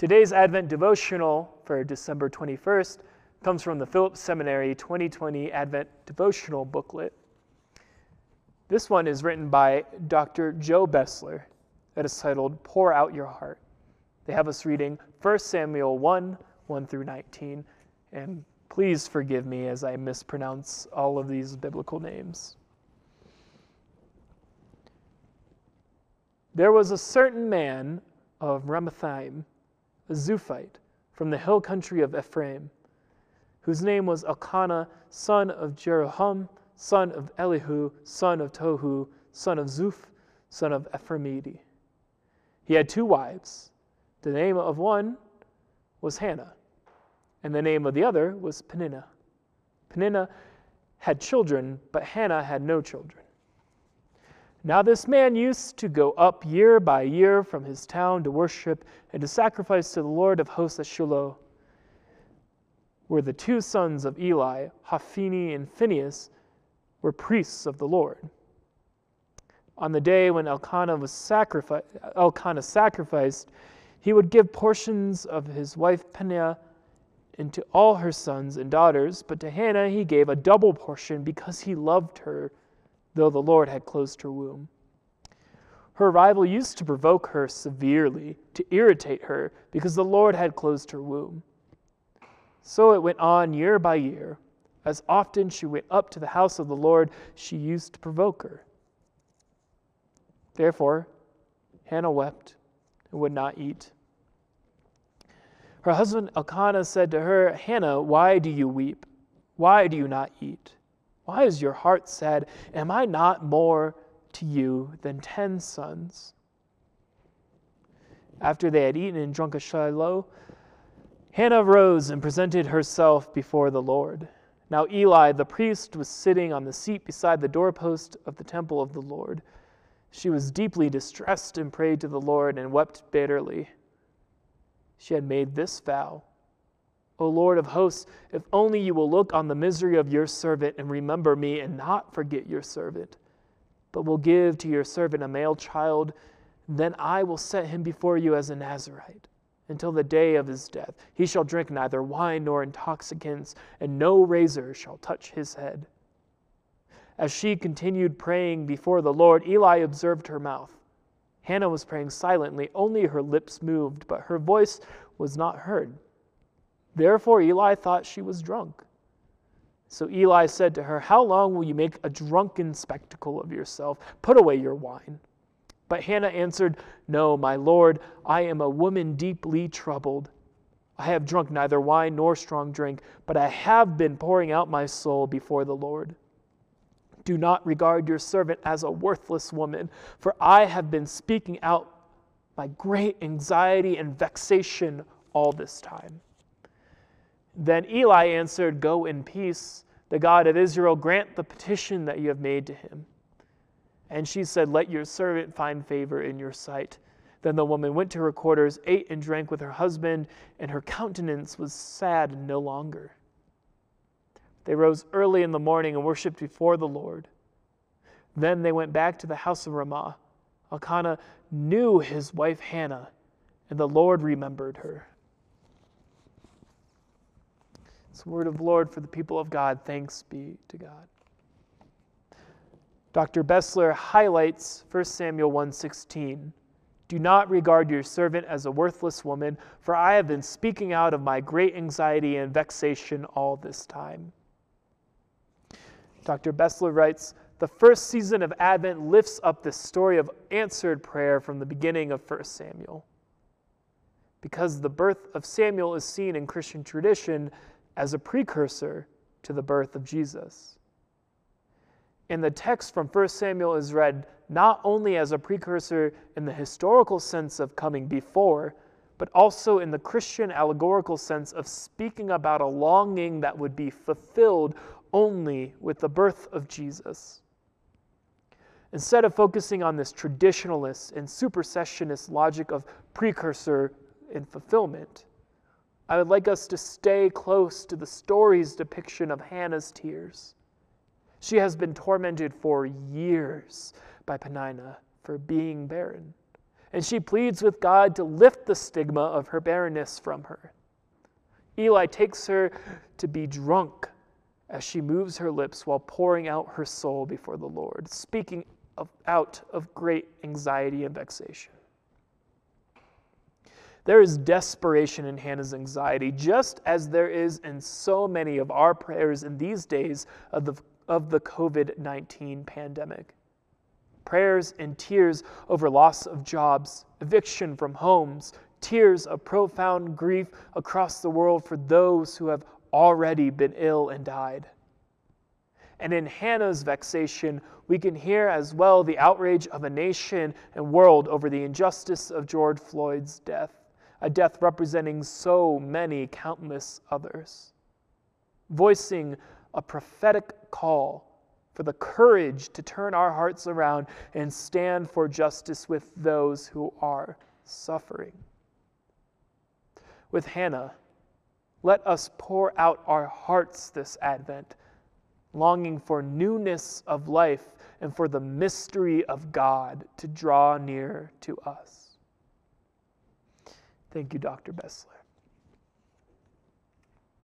Today's Advent devotional for December 21st comes from the Phillips Seminary 2020 Advent devotional booklet. This one is written by Dr. Joe Bessler. That is titled Pour Out Your Heart. They have us reading 1 Samuel 1 1 through 19. And please forgive me as I mispronounce all of these biblical names. There was a certain man of Ramathaim, a Zuphite, from the hill country of Ephraim, whose name was Elkanah, son of Jeroham, son of Elihu, son of Tohu, son of Zuph, son of Ephraimiti. He had two wives. The name of one was Hannah, and the name of the other was Peninnah. Peninnah had children, but Hannah had no children. Now this man used to go up year by year from his town to worship and to sacrifice to the Lord of hosts at Shiloh, where the two sons of Eli, Hophni and Phinehas, were priests of the Lord. On the day when Elkanah was sacrificed, Elkanah sacrificed, he would give portions of his wife Peninnah and to all her sons and daughters, but to Hannah he gave a double portion because he loved her though the Lord had closed her womb. Her arrival used to provoke her severely, to irritate her, because the Lord had closed her womb. So it went on year by year. As often she went up to the house of the Lord, she used to provoke her. Therefore, Hannah wept and would not eat. Her husband Elkanah said to her, Hannah, why do you weep? Why do you not eat? Why is your heart sad? Am I not more to you than ten sons? After they had eaten and drunk a Shiloh, Hannah rose and presented herself before the Lord. Now Eli the priest was sitting on the seat beside the doorpost of the temple of the Lord. She was deeply distressed and prayed to the Lord and wept bitterly. She had made this vow O Lord of hosts, if only you will look on the misery of your servant and remember me and not forget your servant, but will give to your servant a male child, then I will set him before you as a Nazarite until the day of his death. He shall drink neither wine nor intoxicants, and no razor shall touch his head. As she continued praying before the Lord, Eli observed her mouth. Hannah was praying silently, only her lips moved, but her voice was not heard. Therefore, Eli thought she was drunk. So Eli said to her, How long will you make a drunken spectacle of yourself? Put away your wine. But Hannah answered, No, my Lord, I am a woman deeply troubled. I have drunk neither wine nor strong drink, but I have been pouring out my soul before the Lord. Do not regard your servant as a worthless woman, for I have been speaking out my great anxiety and vexation all this time. Then Eli answered, Go in peace. The God of Israel grant the petition that you have made to him. And she said, Let your servant find favor in your sight. Then the woman went to her quarters, ate and drank with her husband, and her countenance was sad no longer. They rose early in the morning and worshipped before the Lord. Then they went back to the house of Ramah. Elkanah knew his wife Hannah, and the Lord remembered her. It's the word of the Lord for the people of God. Thanks be to God. Dr. Bessler highlights 1 Samuel 1:16. Do not regard your servant as a worthless woman, for I have been speaking out of my great anxiety and vexation all this time. Dr. Bessler writes, the first season of Advent lifts up the story of answered prayer from the beginning of 1 Samuel. Because the birth of Samuel is seen in Christian tradition, as a precursor to the birth of Jesus. And the text from 1 Samuel is read not only as a precursor in the historical sense of coming before, but also in the Christian allegorical sense of speaking about a longing that would be fulfilled only with the birth of Jesus. Instead of focusing on this traditionalist and supersessionist logic of precursor and fulfillment, I would like us to stay close to the story's depiction of Hannah's tears. She has been tormented for years by Peninnah for being barren. and she pleads with God to lift the stigma of her barrenness from her. Eli takes her to be drunk as she moves her lips while pouring out her soul before the Lord, speaking of, out of great anxiety and vexation. There is desperation in Hannah's anxiety, just as there is in so many of our prayers in these days of the, of the COVID 19 pandemic. Prayers and tears over loss of jobs, eviction from homes, tears of profound grief across the world for those who have already been ill and died. And in Hannah's vexation, we can hear as well the outrage of a nation and world over the injustice of George Floyd's death, a death representing so many countless others. Voicing a prophetic call for the courage to turn our hearts around and stand for justice with those who are suffering. With Hannah, let us pour out our hearts this Advent, longing for newness of life and for the mystery of God to draw near to us. Thank you, Dr. Bessler.